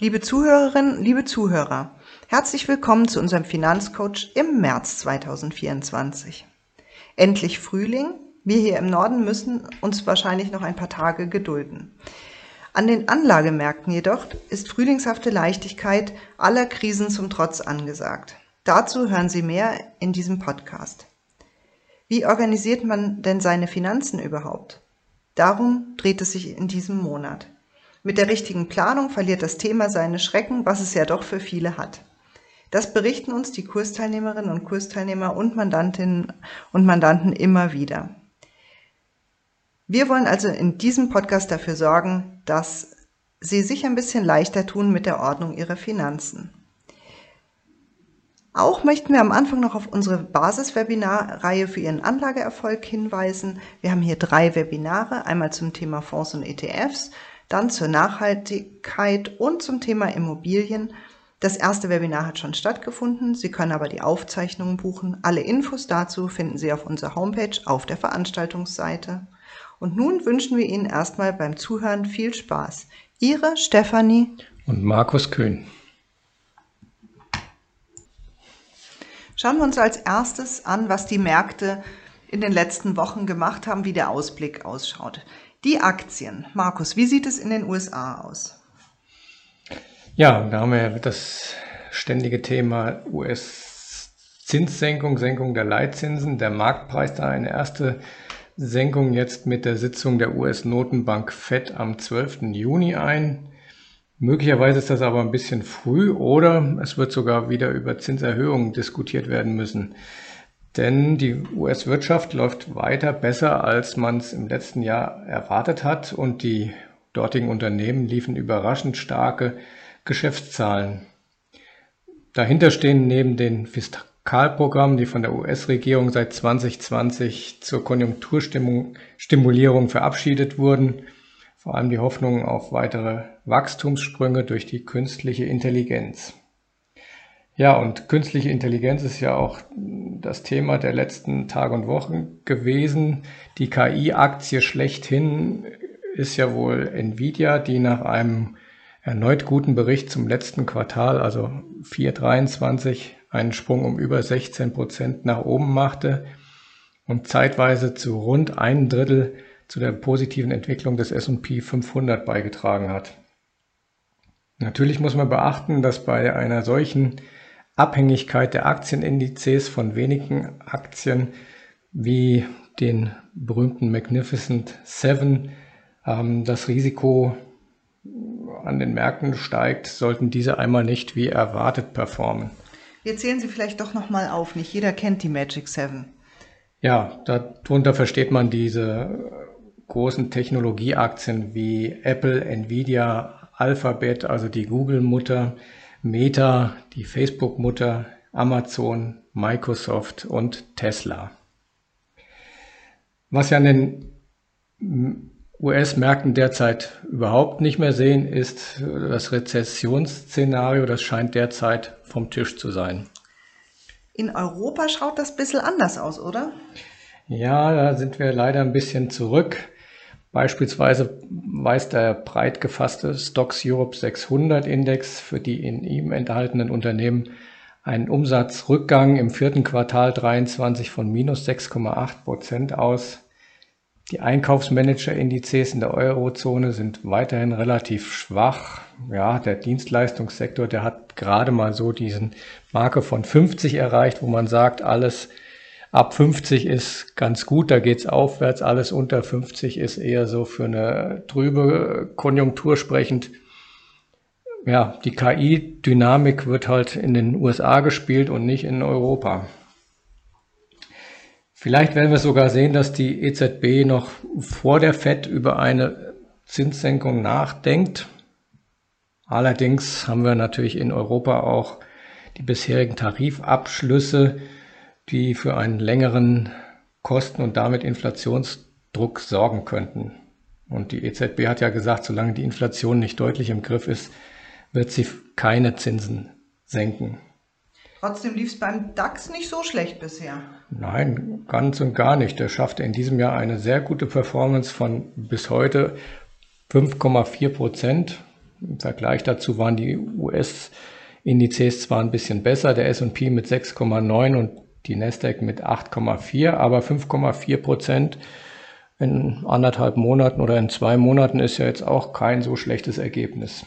Liebe Zuhörerinnen, liebe Zuhörer, herzlich willkommen zu unserem Finanzcoach im März 2024. Endlich Frühling. Wir hier im Norden müssen uns wahrscheinlich noch ein paar Tage gedulden. An den Anlagemärkten jedoch ist frühlingshafte Leichtigkeit aller Krisen zum Trotz angesagt. Dazu hören Sie mehr in diesem Podcast. Wie organisiert man denn seine Finanzen überhaupt? Darum dreht es sich in diesem Monat. Mit der richtigen Planung verliert das Thema seine Schrecken, was es ja doch für viele hat. Das berichten uns die Kursteilnehmerinnen und Kursteilnehmer und Mandantinnen und Mandanten immer wieder. Wir wollen also in diesem Podcast dafür sorgen, dass Sie sich ein bisschen leichter tun mit der Ordnung Ihrer Finanzen. Auch möchten wir am Anfang noch auf unsere Basiswebinarreihe für Ihren Anlageerfolg hinweisen. Wir haben hier drei Webinare, einmal zum Thema Fonds und ETFs dann zur Nachhaltigkeit und zum Thema Immobilien. Das erste Webinar hat schon stattgefunden. Sie können aber die Aufzeichnungen buchen. Alle Infos dazu finden Sie auf unserer Homepage auf der Veranstaltungsseite. Und nun wünschen wir Ihnen erstmal beim Zuhören viel Spaß. Ihre Stefanie und Markus Köhn. Schauen wir uns als erstes an, was die Märkte in den letzten Wochen gemacht haben, wie der Ausblick ausschaut. Die Aktien. Markus, wie sieht es in den USA aus? Ja, da haben wir das ständige Thema US-Zinssenkung, Senkung der Leitzinsen. Der Marktpreis da eine erste Senkung jetzt mit der Sitzung der US-Notenbank FED am 12. Juni ein. Möglicherweise ist das aber ein bisschen früh oder es wird sogar wieder über Zinserhöhungen diskutiert werden müssen. Denn die US-Wirtschaft läuft weiter besser, als man es im letzten Jahr erwartet hat und die dortigen Unternehmen liefen überraschend starke Geschäftszahlen. Dahinter stehen neben den Fiskalprogrammen, die von der US-Regierung seit 2020 zur Konjunkturstimulierung verabschiedet wurden, vor allem die Hoffnung auf weitere Wachstumssprünge durch die künstliche Intelligenz. Ja, und künstliche Intelligenz ist ja auch das Thema der letzten Tage und Wochen gewesen. Die KI-Aktie schlechthin ist ja wohl Nvidia, die nach einem erneut guten Bericht zum letzten Quartal, also 423, einen Sprung um über 16 Prozent nach oben machte und zeitweise zu rund ein Drittel zu der positiven Entwicklung des S&P 500 beigetragen hat. Natürlich muss man beachten, dass bei einer solchen Abhängigkeit der Aktienindizes von wenigen Aktien wie den berühmten Magnificent Seven ähm, das Risiko an den Märkten steigt, sollten diese einmal nicht wie erwartet performen. Wir zählen sie vielleicht doch nochmal auf. Nicht jeder kennt die Magic Seven. Ja, darunter versteht man diese großen Technologieaktien wie Apple, Nvidia, Alphabet, also die Google-Mutter, Meta, die Facebook-Mutter, Amazon, Microsoft und Tesla. Was wir an den US-Märkten derzeit überhaupt nicht mehr sehen, ist das Rezessionsszenario. Das scheint derzeit vom Tisch zu sein. In Europa schaut das ein bisschen anders aus, oder? Ja, da sind wir leider ein bisschen zurück. Beispielsweise weist der breit gefasste Stocks Europe 600 Index für die in ihm enthaltenen Unternehmen einen Umsatzrückgang im vierten Quartal 23 von minus 6,8 Prozent aus. Die Einkaufsmanager-Indizes in der Eurozone sind weiterhin relativ schwach. Ja, der Dienstleistungssektor, der hat gerade mal so diesen Marke von 50 erreicht, wo man sagt, alles Ab 50 ist ganz gut, da geht's aufwärts. Alles unter 50 ist eher so für eine trübe Konjunktur sprechend. Ja, die KI-Dynamik wird halt in den USA gespielt und nicht in Europa. Vielleicht werden wir sogar sehen, dass die EZB noch vor der FED über eine Zinssenkung nachdenkt. Allerdings haben wir natürlich in Europa auch die bisherigen Tarifabschlüsse, die für einen längeren Kosten- und damit Inflationsdruck sorgen könnten. Und die EZB hat ja gesagt, solange die Inflation nicht deutlich im Griff ist, wird sie keine Zinsen senken. Trotzdem lief es beim DAX nicht so schlecht bisher. Nein, ganz und gar nicht. Er schaffte in diesem Jahr eine sehr gute Performance von bis heute 5,4 Prozent. Im Vergleich dazu waren die US-Indizes zwar ein bisschen besser, der S&P mit 6,9 und die Nasdaq mit 8,4, aber 5,4 Prozent in anderthalb Monaten oder in zwei Monaten ist ja jetzt auch kein so schlechtes Ergebnis.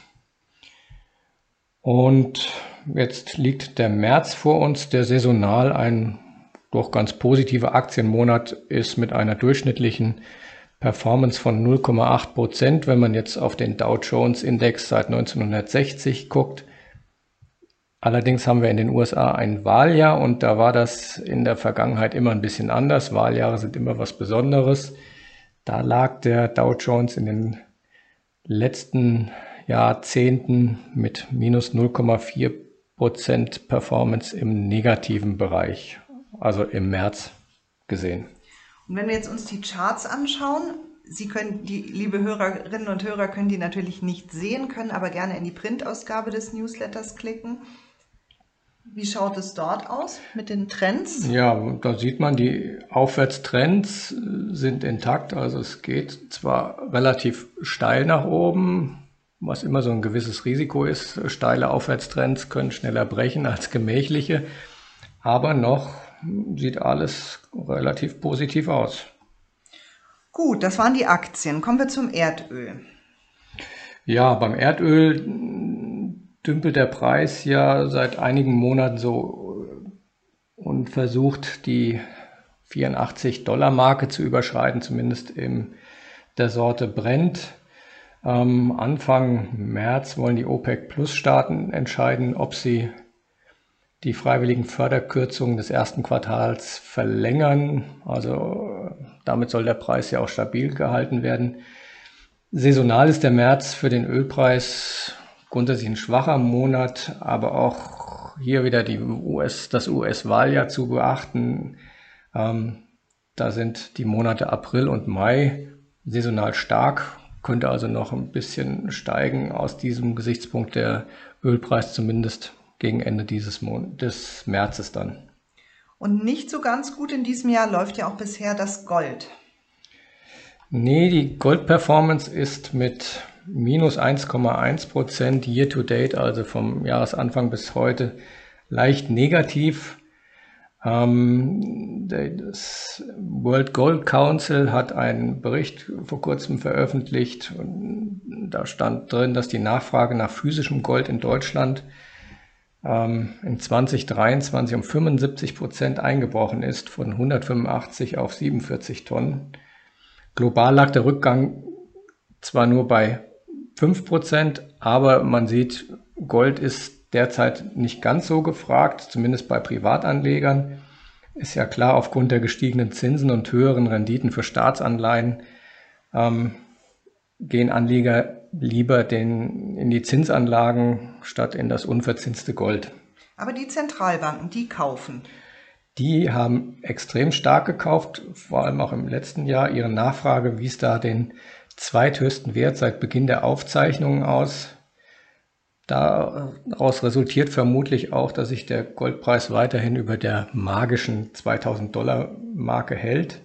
Und jetzt liegt der März vor uns, der saisonal ein doch ganz positiver Aktienmonat ist mit einer durchschnittlichen Performance von 0,8 Prozent. Wenn man jetzt auf den Dow Jones Index seit 1960 guckt, Allerdings haben wir in den USA ein Wahljahr und da war das in der Vergangenheit immer ein bisschen anders. Wahljahre sind immer was Besonderes. Da lag der Dow Jones in den letzten Jahrzehnten mit minus 0,4 Prozent Performance im negativen Bereich, also im März gesehen. Und wenn wir jetzt uns die Charts anschauen, Sie können, die liebe Hörerinnen und Hörer können die natürlich nicht sehen, können aber gerne in die Printausgabe des Newsletters klicken. Wie schaut es dort aus mit den Trends? Ja, da sieht man, die Aufwärtstrends sind intakt. Also es geht zwar relativ steil nach oben, was immer so ein gewisses Risiko ist. Steile Aufwärtstrends können schneller brechen als gemächliche, aber noch sieht alles relativ positiv aus. Gut, das waren die Aktien. Kommen wir zum Erdöl. Ja, beim Erdöl dümpelt der Preis ja seit einigen Monaten so äh, und versucht die 84 Dollar Marke zu überschreiten, zumindest in der Sorte Brent. Ähm, Anfang März wollen die OPEC Plus Staaten entscheiden, ob sie die freiwilligen Förderkürzungen des ersten Quartals verlängern. Also äh, damit soll der Preis ja auch stabil gehalten werden. Saisonal ist der März für den Ölpreis grundsätzlich ein schwacher Monat, aber auch hier wieder die US, das US-Wahljahr zu beachten. Ähm, da sind die Monate April und Mai saisonal stark, könnte also noch ein bisschen steigen aus diesem Gesichtspunkt der Ölpreis zumindest gegen Ende dieses Mon des Märzes dann. Und nicht so ganz gut in diesem Jahr läuft ja auch bisher das Gold. Nee, die Gold-Performance ist mit minus 1,1 Prozent year to date, also vom Jahresanfang bis heute, leicht negativ. Ähm, das World Gold Council hat einen Bericht vor kurzem veröffentlicht und da stand drin, dass die Nachfrage nach physischem Gold in Deutschland ähm, in 2023 um 75 Prozent eingebrochen ist, von 185 auf 47 Tonnen. Global lag der Rückgang zwar nur bei 5%, aber man sieht, Gold ist derzeit nicht ganz so gefragt, zumindest bei Privatanlegern. Ist ja klar, aufgrund der gestiegenen Zinsen und höheren Renditen für Staatsanleihen ähm, gehen Anleger lieber den, in die Zinsanlagen statt in das unverzinste Gold. Aber die Zentralbanken, die kaufen. Die haben extrem stark gekauft, vor allem auch im letzten Jahr. Ihre Nachfrage wies da den zweithöchsten Wert seit Beginn der Aufzeichnungen aus. Daraus resultiert vermutlich auch, dass sich der Goldpreis weiterhin über der magischen 2000 Dollar Marke hält.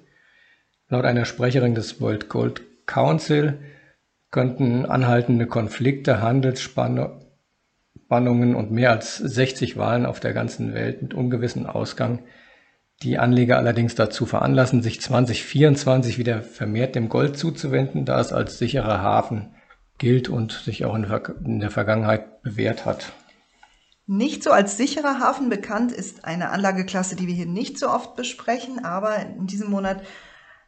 Laut einer Sprecherin des World Gold Council könnten anhaltende Konflikte, Handelsspannungen und mehr als 60 Wahlen auf der ganzen Welt mit ungewissem Ausgang die Anleger allerdings dazu veranlassen, sich 2024 wieder vermehrt dem Gold zuzuwenden, da es als sicherer Hafen gilt und sich auch in der Vergangenheit bewährt hat. Nicht so als sicherer Hafen bekannt ist eine Anlageklasse, die wir hier nicht so oft besprechen, aber in diesem Monat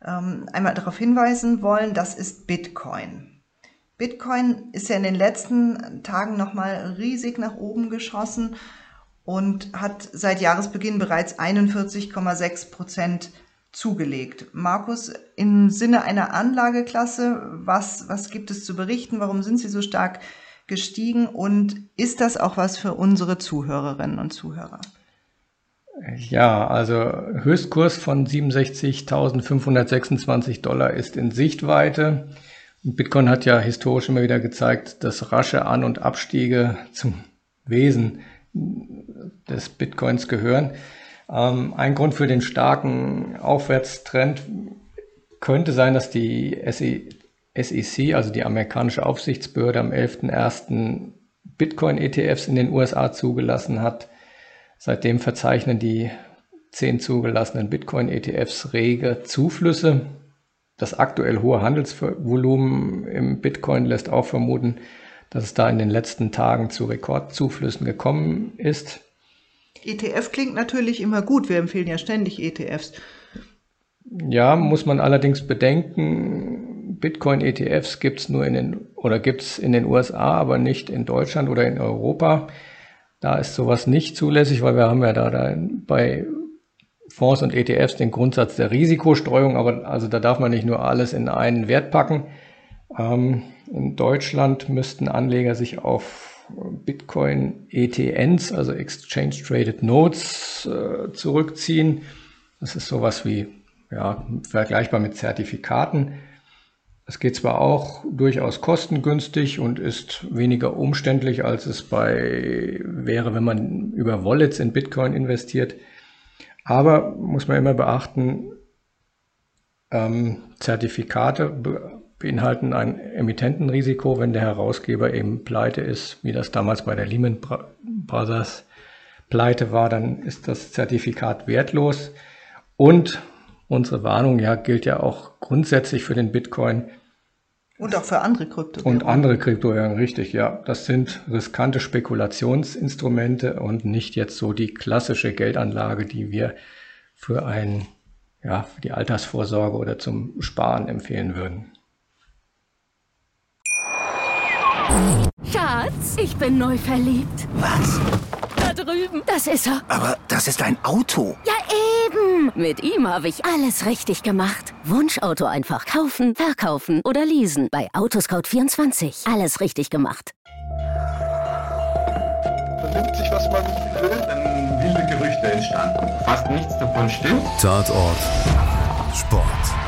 ähm, einmal darauf hinweisen wollen, das ist Bitcoin. Bitcoin ist ja in den letzten Tagen nochmal riesig nach oben geschossen und hat seit Jahresbeginn bereits 41,6 Prozent zugelegt. Markus, im Sinne einer Anlageklasse, was, was gibt es zu berichten? Warum sind sie so stark gestiegen? Und ist das auch was für unsere Zuhörerinnen und Zuhörer? Ja, also Höchstkurs von 67.526 Dollar ist in Sichtweite. Bitcoin hat ja historisch immer wieder gezeigt, dass rasche An- und Abstiege zum Wesen des Bitcoins gehören. Ähm, ein Grund für den starken Aufwärtstrend könnte sein, dass die SEC, also die amerikanische Aufsichtsbehörde, am 11.01. Bitcoin-ETFs in den USA zugelassen hat. Seitdem verzeichnen die zehn zugelassenen Bitcoin-ETFs rege Zuflüsse. Das aktuell hohe Handelsvolumen im Bitcoin lässt auch vermuten, dass es da in den letzten Tagen zu Rekordzuflüssen gekommen ist. ETF klingt natürlich immer gut. Wir empfehlen ja ständig ETFs. Ja, muss man allerdings bedenken, Bitcoin-ETFs gibt es nur in den oder gibt es in den USA, aber nicht in Deutschland oder in Europa. Da ist sowas nicht zulässig, weil wir haben ja da, da bei Fonds und ETFs den Grundsatz der Risikostreuung, aber also da darf man nicht nur alles in einen Wert packen. Ähm, in Deutschland müssten Anleger sich auf Bitcoin ETNs, also Exchange Traded Notes, äh, zurückziehen. Das ist sowas wie ja, vergleichbar mit Zertifikaten. Es geht zwar auch durchaus kostengünstig und ist weniger umständlich, als es bei wäre, wenn man über Wallets in Bitcoin investiert. Aber muss man immer beachten, ähm, Zertifikate beinhalten ein Emittentenrisiko, wenn der Herausgeber eben pleite ist, wie das damals bei der Lehman Brothers pleite war, dann ist das Zertifikat wertlos. Und unsere Warnung ja gilt ja auch grundsätzlich für den Bitcoin. Und auch für andere Kryptowährungen. Und andere Kryptowährungen, richtig, ja. Das sind riskante Spekulationsinstrumente und nicht jetzt so die klassische Geldanlage, die wir für ein, ja, für die Altersvorsorge oder zum Sparen empfehlen würden. Schatz, ich bin neu verliebt. Was? Da drüben. Das ist er. Aber das ist ein Auto. Ja, eben. Mit ihm habe ich alles richtig gemacht. Wunschauto einfach kaufen, verkaufen oder leasen. Bei Autoscout24. Alles richtig gemacht. Vernimmt sich, was man will. Dann wilde Gerüchte entstanden. Fast nichts davon stimmt. Tatort. Sport.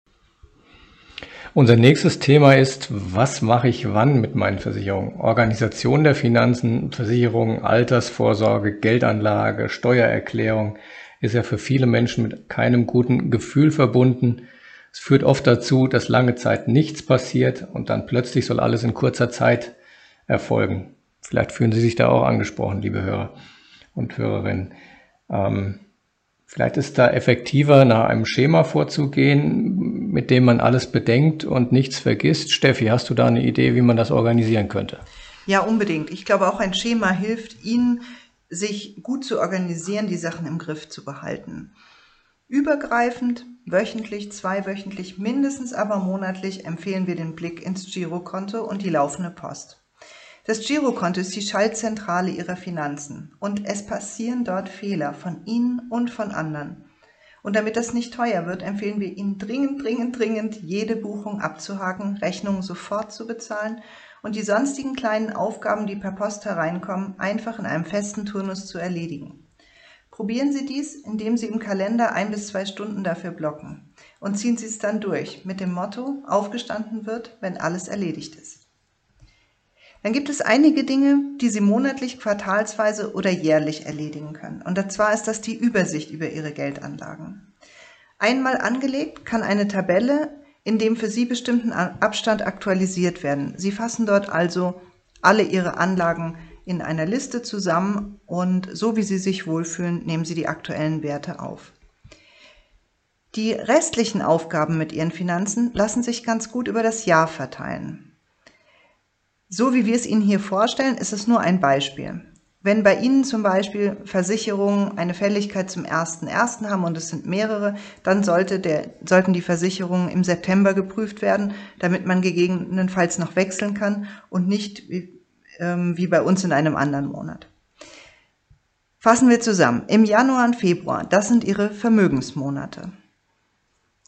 Unser nächstes Thema ist, was mache ich wann mit meinen Versicherungen? Organisation der Finanzen, Versicherungen, Altersvorsorge, Geldanlage, Steuererklärung ist ja für viele Menschen mit keinem guten Gefühl verbunden. Es führt oft dazu, dass lange Zeit nichts passiert und dann plötzlich soll alles in kurzer Zeit erfolgen. Vielleicht fühlen Sie sich da auch angesprochen, liebe Hörer und Hörerinnen. Ähm, Vielleicht ist da effektiver, nach einem Schema vorzugehen, mit dem man alles bedenkt und nichts vergisst. Steffi, hast du da eine Idee, wie man das organisieren könnte? Ja, unbedingt. Ich glaube, auch ein Schema hilft Ihnen, sich gut zu organisieren, die Sachen im Griff zu behalten. Übergreifend, wöchentlich, zweiwöchentlich, mindestens aber monatlich empfehlen wir den Blick ins Girokonto und die laufende Post. Das Girokonto ist die Schaltzentrale Ihrer Finanzen und es passieren dort Fehler von Ihnen und von anderen. Und damit das nicht teuer wird, empfehlen wir Ihnen dringend, dringend, dringend, jede Buchung abzuhaken, Rechnungen sofort zu bezahlen und die sonstigen kleinen Aufgaben, die per Post hereinkommen, einfach in einem festen Turnus zu erledigen. Probieren Sie dies, indem Sie im Kalender ein bis zwei Stunden dafür blocken und ziehen Sie es dann durch mit dem Motto, aufgestanden wird, wenn alles erledigt ist. Dann gibt es einige Dinge, die Sie monatlich, quartalsweise oder jährlich erledigen können. Und zwar ist das die Übersicht über Ihre Geldanlagen. Einmal angelegt kann eine Tabelle in dem für Sie bestimmten Abstand aktualisiert werden. Sie fassen dort also alle Ihre Anlagen in einer Liste zusammen und so wie Sie sich wohlfühlen, nehmen Sie die aktuellen Werte auf. Die restlichen Aufgaben mit Ihren Finanzen lassen sich ganz gut über das Jahr verteilen. So wie wir es Ihnen hier vorstellen, ist es nur ein Beispiel. Wenn bei Ihnen zum Beispiel Versicherungen eine Fälligkeit zum 1.1. haben und es sind mehrere, dann sollte der, sollten die Versicherungen im September geprüft werden, damit man gegebenenfalls noch wechseln kann und nicht wie, ähm, wie bei uns in einem anderen Monat. Fassen wir zusammen. Im Januar und Februar, das sind Ihre Vermögensmonate.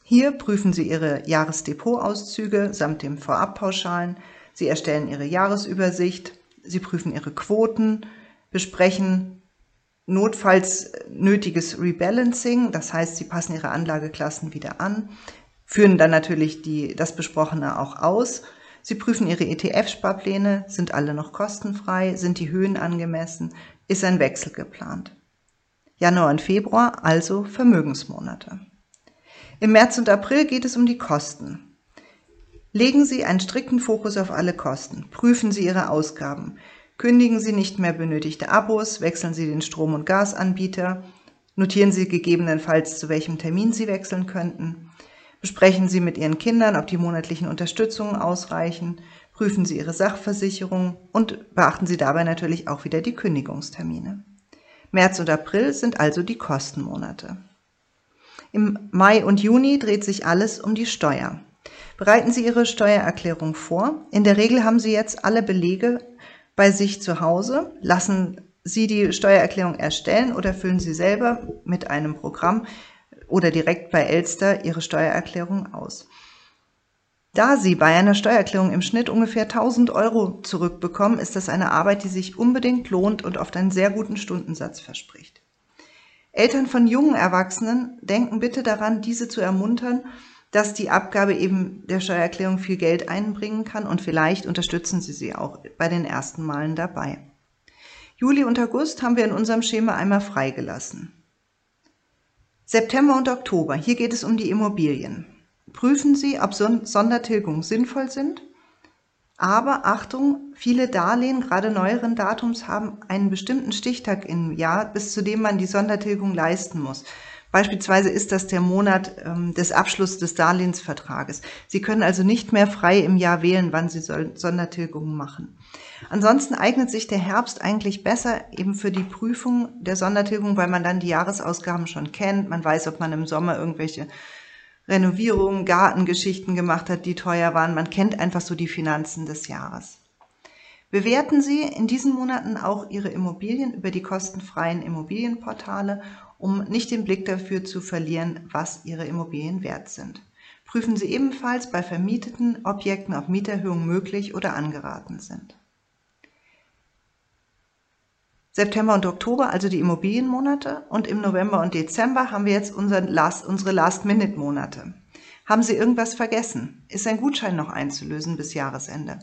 Hier prüfen Sie Ihre Jahresdepotauszüge samt dem Vorabpauschalen, Sie erstellen Ihre Jahresübersicht, Sie prüfen Ihre Quoten, besprechen notfalls nötiges Rebalancing, das heißt, sie passen ihre Anlageklassen wieder an, führen dann natürlich die, das Besprochene auch aus. Sie prüfen ihre ETF-Sparpläne, sind alle noch kostenfrei, sind die Höhen angemessen, ist ein Wechsel geplant. Januar und Februar also Vermögensmonate. Im März und April geht es um die Kosten. Legen Sie einen strikten Fokus auf alle Kosten. Prüfen Sie Ihre Ausgaben. Kündigen Sie nicht mehr benötigte Abos, wechseln Sie den Strom- und Gasanbieter, notieren Sie gegebenenfalls, zu welchem Termin Sie wechseln könnten, besprechen Sie mit Ihren Kindern, ob die monatlichen Unterstützungen ausreichen, prüfen Sie Ihre Sachversicherung und beachten Sie dabei natürlich auch wieder die Kündigungstermine. März und April sind also die Kostenmonate. Im Mai und Juni dreht sich alles um die Steuer. Bereiten Sie Ihre Steuererklärung vor. In der Regel haben Sie jetzt alle Belege bei sich zu Hause. Lassen Sie die Steuererklärung erstellen oder füllen Sie selber mit einem Programm oder direkt bei Elster Ihre Steuererklärung aus. Da Sie bei einer Steuererklärung im Schnitt ungefähr 1000 Euro zurückbekommen, ist das eine Arbeit, die sich unbedingt lohnt und oft einen sehr guten Stundensatz verspricht. Eltern von jungen Erwachsenen denken bitte daran, diese zu ermuntern, dass die Abgabe eben der Steuererklärung viel Geld einbringen kann und vielleicht unterstützen Sie sie auch bei den ersten Malen dabei. Juli und August haben wir in unserem Schema einmal freigelassen. September und Oktober, hier geht es um die Immobilien. Prüfen Sie, ob Sondertilgungen sinnvoll sind. Aber Achtung, viele Darlehen, gerade neueren Datums, haben einen bestimmten Stichtag im Jahr, bis zu dem man die Sondertilgung leisten muss. Beispielsweise ist das der Monat ähm, des Abschlusses des Darlehensvertrages. Sie können also nicht mehr frei im Jahr wählen, wann Sie Sondertilgungen machen. Ansonsten eignet sich der Herbst eigentlich besser eben für die Prüfung der Sondertilgung, weil man dann die Jahresausgaben schon kennt. Man weiß, ob man im Sommer irgendwelche Renovierungen, Gartengeschichten gemacht hat, die teuer waren. Man kennt einfach so die Finanzen des Jahres. Bewerten Sie in diesen Monaten auch Ihre Immobilien über die kostenfreien Immobilienportale um nicht den Blick dafür zu verlieren, was Ihre Immobilien wert sind. Prüfen Sie ebenfalls bei vermieteten Objekten, ob Mieterhöhungen möglich oder angeraten sind. September und Oktober, also die Immobilienmonate, und im November und Dezember haben wir jetzt Last, unsere Last-Minute-Monate. Haben Sie irgendwas vergessen? Ist ein Gutschein noch einzulösen bis Jahresende?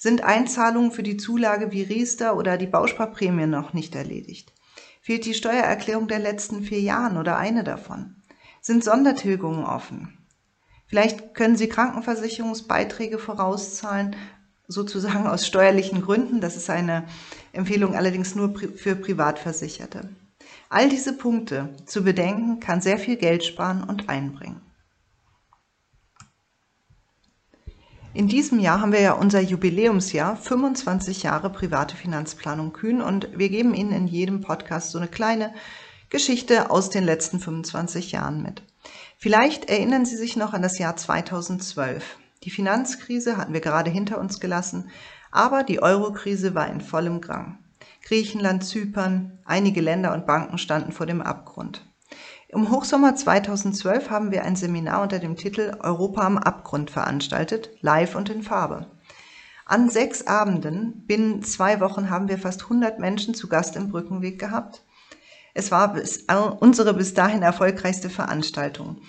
Sind Einzahlungen für die Zulage wie Riester oder die Bausparprämie noch nicht erledigt? Fehlt die Steuererklärung der letzten vier Jahren oder eine davon? Sind Sondertilgungen offen? Vielleicht können Sie Krankenversicherungsbeiträge vorauszahlen, sozusagen aus steuerlichen Gründen. Das ist eine Empfehlung allerdings nur für Privatversicherte. All diese Punkte zu bedenken kann sehr viel Geld sparen und einbringen. In diesem Jahr haben wir ja unser Jubiläumsjahr, 25 Jahre private Finanzplanung Kühn und wir geben Ihnen in jedem Podcast so eine kleine Geschichte aus den letzten 25 Jahren mit. Vielleicht erinnern Sie sich noch an das Jahr 2012. Die Finanzkrise hatten wir gerade hinter uns gelassen, aber die Eurokrise war in vollem Gang. Griechenland, Zypern, einige Länder und Banken standen vor dem Abgrund. Im Hochsommer 2012 haben wir ein Seminar unter dem Titel Europa am Abgrund veranstaltet, live und in Farbe. An sechs Abenden, binnen zwei Wochen, haben wir fast 100 Menschen zu Gast im Brückenweg gehabt. Es war bis, unsere bis dahin erfolgreichste Veranstaltung.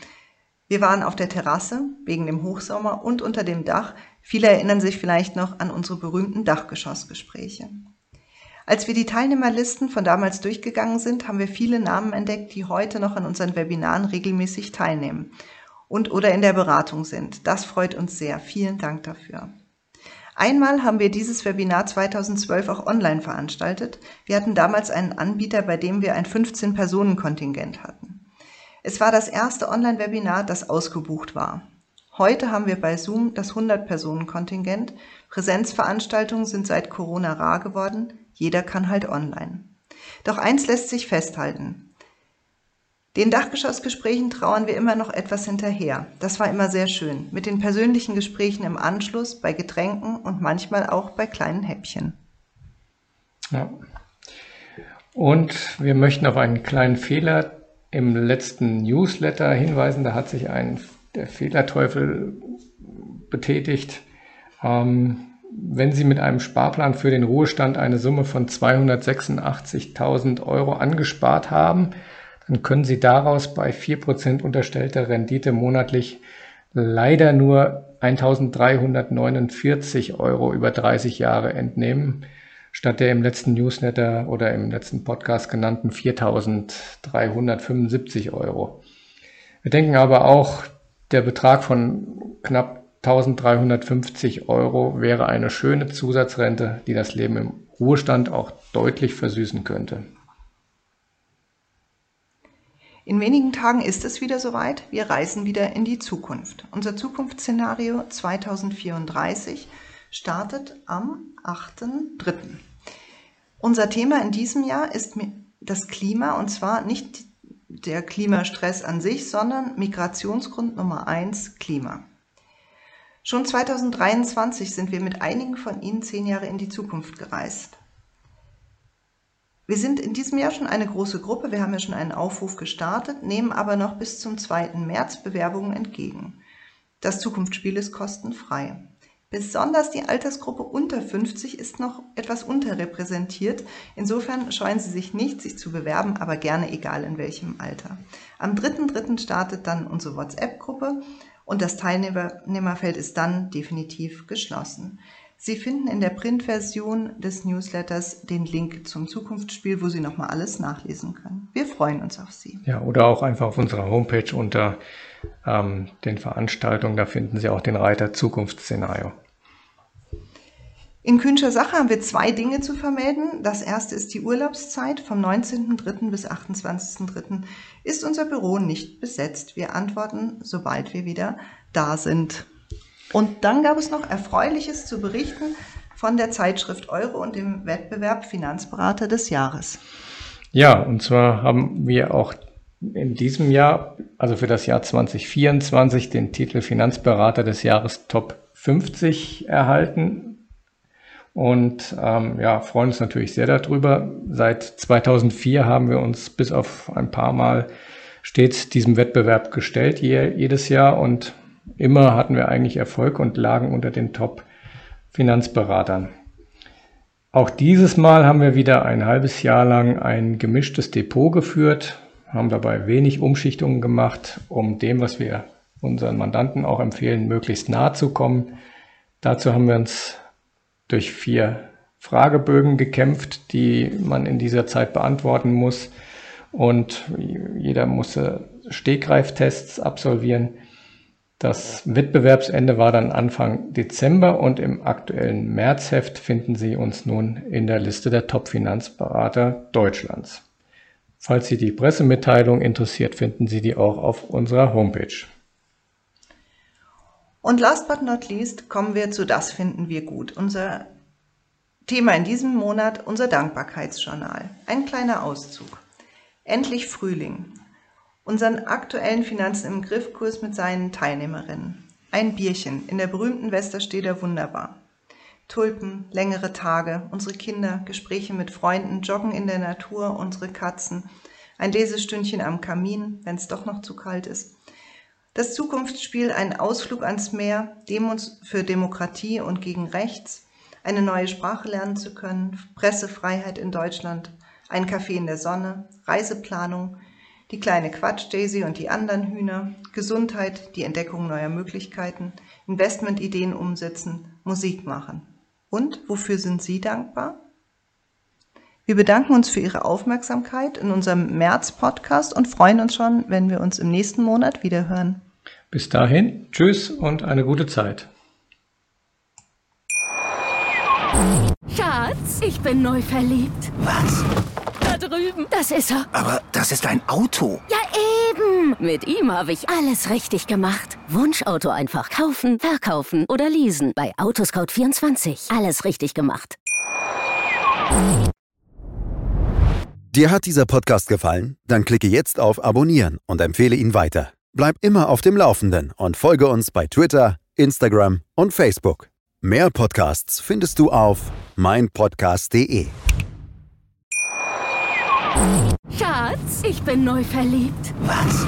Wir waren auf der Terrasse wegen dem Hochsommer und unter dem Dach. Viele erinnern sich vielleicht noch an unsere berühmten Dachgeschossgespräche. Als wir die Teilnehmerlisten von damals durchgegangen sind, haben wir viele Namen entdeckt, die heute noch an unseren Webinaren regelmäßig teilnehmen und oder in der Beratung sind. Das freut uns sehr. Vielen Dank dafür. Einmal haben wir dieses Webinar 2012 auch online veranstaltet. Wir hatten damals einen Anbieter, bei dem wir ein 15-Personen-Kontingent hatten. Es war das erste Online-Webinar, das ausgebucht war. Heute haben wir bei Zoom das 100-Personen-Kontingent. Präsenzveranstaltungen sind seit Corona rar geworden. Jeder kann halt online. Doch eins lässt sich festhalten. Den Dachgeschossgesprächen trauern wir immer noch etwas hinterher. Das war immer sehr schön. Mit den persönlichen Gesprächen im Anschluss, bei Getränken und manchmal auch bei kleinen Häppchen. Ja. Und wir möchten auf einen kleinen Fehler im letzten Newsletter hinweisen. Da hat sich ein, der Fehlerteufel betätigt. Ähm, wenn Sie mit einem Sparplan für den Ruhestand eine Summe von 286.000 Euro angespart haben, dann können Sie daraus bei 4% unterstellter Rendite monatlich leider nur 1.349 Euro über 30 Jahre entnehmen, statt der im letzten Newsletter oder im letzten Podcast genannten 4.375 Euro. Wir denken aber auch, der Betrag von knapp 1350 Euro wäre eine schöne Zusatzrente, die das Leben im Ruhestand auch deutlich versüßen könnte. In wenigen Tagen ist es wieder soweit. Wir reisen wieder in die Zukunft. Unser Zukunftsszenario 2034 startet am 8.3. Unser Thema in diesem Jahr ist das Klima und zwar nicht der Klimastress an sich, sondern Migrationsgrund Nummer 1 Klima. Schon 2023 sind wir mit einigen von Ihnen zehn Jahre in die Zukunft gereist. Wir sind in diesem Jahr schon eine große Gruppe, wir haben ja schon einen Aufruf gestartet, nehmen aber noch bis zum 2. März Bewerbungen entgegen. Das Zukunftsspiel ist kostenfrei. Besonders die Altersgruppe unter 50 ist noch etwas unterrepräsentiert. Insofern scheuen Sie sich nicht, sich zu bewerben, aber gerne egal in welchem Alter. Am 3.3. startet dann unsere WhatsApp-Gruppe und das Teilnehmerfeld ist dann definitiv geschlossen. Sie finden in der Printversion des Newsletters den Link zum Zukunftsspiel, wo Sie nochmal alles nachlesen können. Wir freuen uns auf Sie. Ja, oder auch einfach auf unserer Homepage unter ähm, den Veranstaltungen, da finden Sie auch den Reiter Zukunftsszenario. In Künscher Sache haben wir zwei Dinge zu vermelden. Das erste ist die Urlaubszeit. Vom 19.03. bis 28.03. ist unser Büro nicht besetzt. Wir antworten, sobald wir wieder da sind. Und dann gab es noch Erfreuliches zu berichten von der Zeitschrift Euro und dem Wettbewerb Finanzberater des Jahres. Ja, und zwar haben wir auch in diesem Jahr, also für das Jahr 2024, den Titel Finanzberater des Jahres Top 50 erhalten und ähm, ja, freuen uns natürlich sehr darüber. Seit 2004 haben wir uns bis auf ein paar Mal stets diesem Wettbewerb gestellt, je, jedes Jahr und immer hatten wir eigentlich Erfolg und lagen unter den Top-Finanzberatern. Auch dieses Mal haben wir wieder ein halbes Jahr lang ein gemischtes Depot geführt, haben dabei wenig Umschichtungen gemacht, um dem, was wir unseren Mandanten auch empfehlen, möglichst nahe zu kommen. Dazu haben wir uns durch vier Fragebögen gekämpft, die man in dieser Zeit beantworten muss. Und jeder musste Stegreiftests absolvieren. Das Wettbewerbsende war dann Anfang Dezember und im aktuellen Märzheft finden Sie uns nun in der Liste der Top-Finanzberater Deutschlands. Falls Sie die Pressemitteilung interessiert, finden Sie die auch auf unserer Homepage. Und last but not least kommen wir zu Das finden wir gut. Unser Thema in diesem Monat, unser Dankbarkeitsjournal. Ein kleiner Auszug. Endlich Frühling. Unseren aktuellen Finanzen im Griffkurs mit seinen Teilnehmerinnen. Ein Bierchen in der berühmten Westersteder Wunderbar. Tulpen, längere Tage, unsere Kinder, Gespräche mit Freunden, Joggen in der Natur, unsere Katzen, ein Lesestündchen am Kamin, wenn es doch noch zu kalt ist, das Zukunftsspiel Ein Ausflug ans Meer, Demos für Demokratie und gegen Rechts, eine neue Sprache lernen zu können, Pressefreiheit in Deutschland, ein Café in der Sonne, Reiseplanung, die kleine Quatsch Daisy und die anderen Hühner, Gesundheit, die Entdeckung neuer Möglichkeiten, Investmentideen umsetzen, Musik machen. Und wofür sind Sie dankbar? Wir bedanken uns für Ihre Aufmerksamkeit in unserem März-Podcast und freuen uns schon, wenn wir uns im nächsten Monat wiederhören. Bis dahin, tschüss und eine gute Zeit. Schatz, ich bin neu verliebt. Was? Da drüben. Das ist er. Aber das ist ein Auto. Ja, eben. Mit ihm habe ich alles richtig gemacht. Wunschauto einfach kaufen, verkaufen oder leasen. Bei Autoscout24. Alles richtig gemacht. Dir hat dieser Podcast gefallen? Dann klicke jetzt auf Abonnieren und empfehle ihn weiter. Bleib immer auf dem Laufenden und folge uns bei Twitter, Instagram und Facebook. Mehr Podcasts findest du auf meinpodcast.de. Schatz, ich bin neu verliebt. Was?